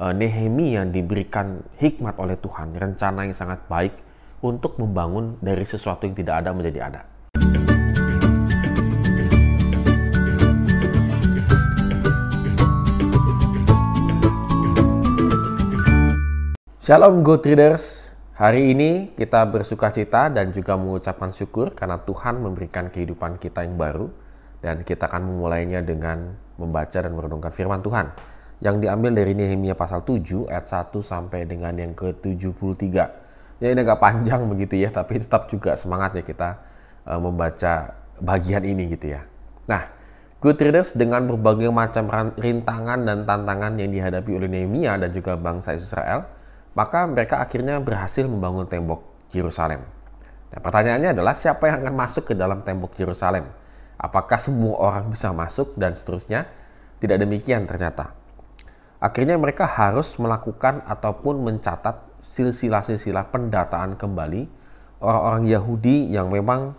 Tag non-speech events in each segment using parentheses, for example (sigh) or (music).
eh, Nehemia diberikan hikmat oleh Tuhan, rencana yang sangat baik untuk membangun dari sesuatu yang tidak ada menjadi ada. Shalom Go Traders. Hari ini kita bersuka cita dan juga mengucapkan syukur karena Tuhan memberikan kehidupan kita yang baru dan kita akan memulainya dengan membaca dan merenungkan firman Tuhan yang diambil dari Nehemia pasal 7 ayat 1 sampai dengan yang ke-73. Ya ini agak panjang begitu ya, tapi tetap juga semangat ya kita uh, membaca bagian ini gitu ya. Nah, Good Traders dengan berbagai macam rintangan dan tantangan yang dihadapi oleh Nehemia dan juga bangsa Israel, maka mereka akhirnya berhasil membangun tembok Yerusalem. Nah, pertanyaannya adalah siapa yang akan masuk ke dalam tembok Yerusalem? Apakah semua orang bisa masuk dan seterusnya? Tidak demikian ternyata. Akhirnya mereka harus melakukan ataupun mencatat silsilah-silsilah pendataan kembali orang-orang Yahudi yang memang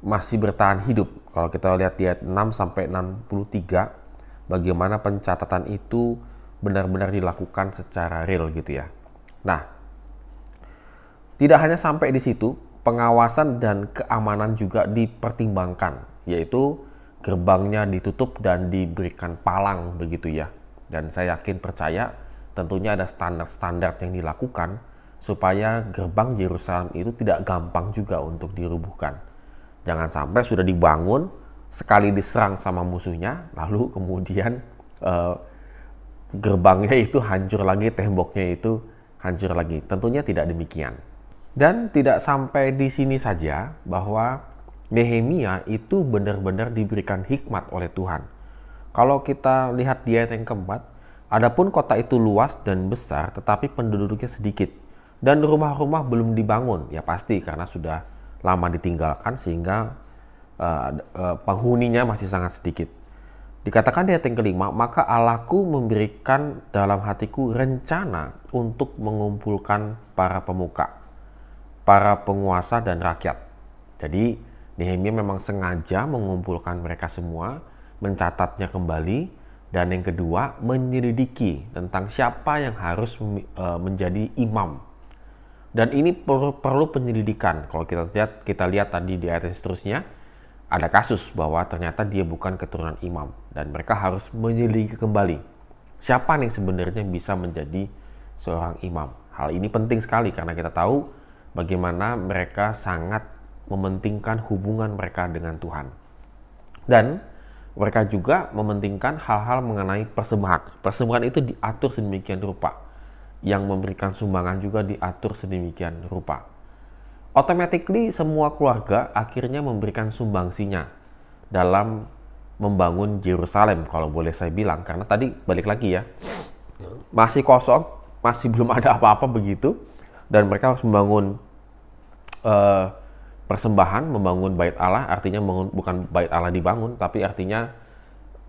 masih bertahan hidup. Kalau kita lihat di ayat 6 sampai 63, bagaimana pencatatan itu benar-benar dilakukan secara real gitu ya. Nah, tidak hanya sampai di situ, pengawasan dan keamanan juga dipertimbangkan, yaitu gerbangnya ditutup dan diberikan palang begitu ya. Dan saya yakin percaya tentunya ada standar-standar yang dilakukan supaya gerbang Yerusalem itu tidak gampang juga untuk dirubuhkan. Jangan sampai sudah dibangun sekali diserang sama musuhnya, lalu (laughs) kemudian eh, gerbangnya itu hancur lagi, temboknya itu hancur lagi. Tentunya tidak demikian. Dan tidak sampai di sini saja bahwa Nehemia itu benar-benar diberikan hikmat oleh Tuhan. Kalau kita lihat di ayat yang keempat, adapun kota itu luas dan besar tetapi penduduknya sedikit dan rumah-rumah belum dibangun. Ya pasti karena sudah lama ditinggalkan sehingga uh, uh, penghuninya masih sangat sedikit. Dikatakan di ayat yang kelima, maka Allahku memberikan dalam hatiku rencana untuk mengumpulkan para pemuka, para penguasa dan rakyat. Jadi Nehemia memang sengaja mengumpulkan mereka semua, mencatatnya kembali, dan yang kedua menyelidiki tentang siapa yang harus e, menjadi imam. Dan ini perlu, perlu penyelidikan. Kalau kita lihat, kita lihat tadi di ayat seterusnya, ada kasus bahwa ternyata dia bukan keturunan imam dan mereka harus menyelidiki kembali siapa yang sebenarnya bisa menjadi seorang imam. Hal ini penting sekali karena kita tahu bagaimana mereka sangat mementingkan hubungan mereka dengan Tuhan. Dan mereka juga mementingkan hal-hal mengenai persembahan. Persembahan itu diatur sedemikian rupa. Yang memberikan sumbangan juga diatur sedemikian rupa automatically semua keluarga akhirnya memberikan sumbangsinya dalam membangun Yerusalem kalau boleh saya bilang karena tadi balik lagi ya masih kosong masih belum ada apa-apa begitu dan mereka harus membangun uh, persembahan membangun bait Allah artinya bukan bait Allah dibangun tapi artinya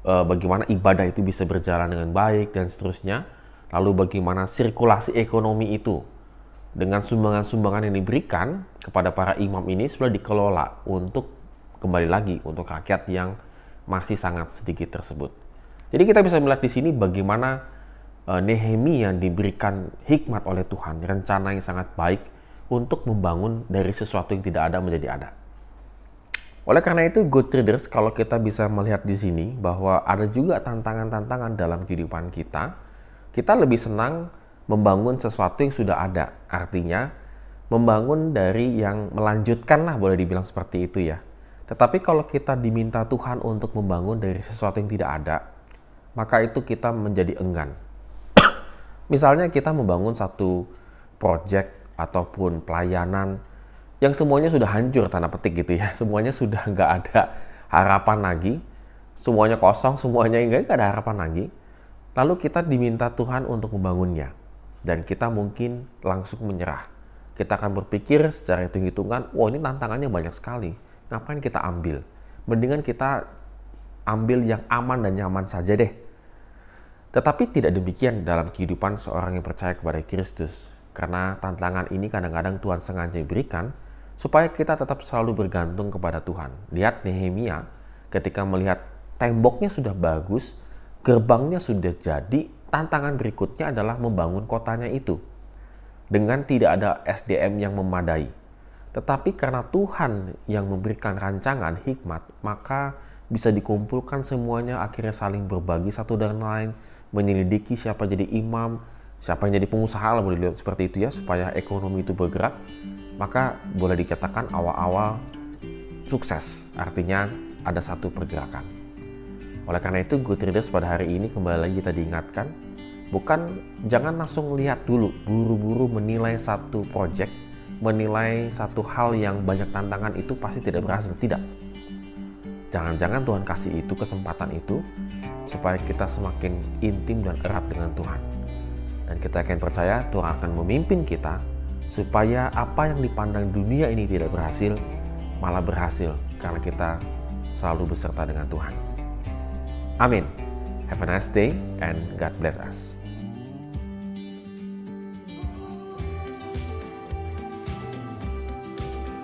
uh, bagaimana ibadah itu bisa berjalan dengan baik dan seterusnya lalu bagaimana sirkulasi ekonomi itu dengan sumbangan-sumbangan yang diberikan kepada para imam ini sudah dikelola untuk kembali lagi untuk rakyat yang masih sangat sedikit tersebut. Jadi kita bisa melihat di sini bagaimana uh, Nehemia diberikan hikmat oleh Tuhan, rencana yang sangat baik untuk membangun dari sesuatu yang tidak ada menjadi ada. Oleh karena itu, good traders, kalau kita bisa melihat di sini bahwa ada juga tantangan-tantangan dalam kehidupan kita, kita lebih senang membangun sesuatu yang sudah ada. Artinya, membangun dari yang melanjutkan lah boleh dibilang seperti itu ya. Tetapi kalau kita diminta Tuhan untuk membangun dari sesuatu yang tidak ada, maka itu kita menjadi enggan. (coughs) Misalnya kita membangun satu project ataupun pelayanan yang semuanya sudah hancur tanda petik gitu ya. (laughs) Semuanya sudah nggak ada harapan lagi. Semuanya kosong, semuanya nggak ada harapan lagi. Lalu kita diminta Tuhan untuk membangunnya dan kita mungkin langsung menyerah. Kita akan berpikir secara hitung-hitungan, wah ini tantangannya banyak sekali. Ngapain kita ambil? Mendingan kita ambil yang aman dan nyaman saja deh. Tetapi tidak demikian dalam kehidupan seorang yang percaya kepada Kristus. Karena tantangan ini kadang-kadang Tuhan sengaja berikan supaya kita tetap selalu bergantung kepada Tuhan. Lihat Nehemia ketika melihat temboknya sudah bagus, gerbangnya sudah jadi, tantangan berikutnya adalah membangun kotanya itu dengan tidak ada SDM yang memadai. Tetapi karena Tuhan yang memberikan rancangan hikmat, maka bisa dikumpulkan semuanya akhirnya saling berbagi satu dengan lain, menyelidiki siapa jadi imam, siapa yang jadi pengusaha lah boleh dilihat seperti itu ya supaya ekonomi itu bergerak maka boleh dikatakan awal-awal sukses. Artinya ada satu pergerakan. Oleh karena itu good readers pada hari ini kembali lagi kita diingatkan bukan jangan langsung lihat dulu buru-buru menilai satu project menilai satu hal yang banyak tantangan itu pasti tidak berhasil. Tidak. Jangan-jangan Tuhan kasih itu kesempatan itu supaya kita semakin intim dan erat dengan Tuhan dan kita akan percaya Tuhan akan memimpin kita supaya apa yang dipandang dunia ini tidak berhasil, malah berhasil karena kita selalu beserta dengan Tuhan. Amin. Have a nice day and God bless us.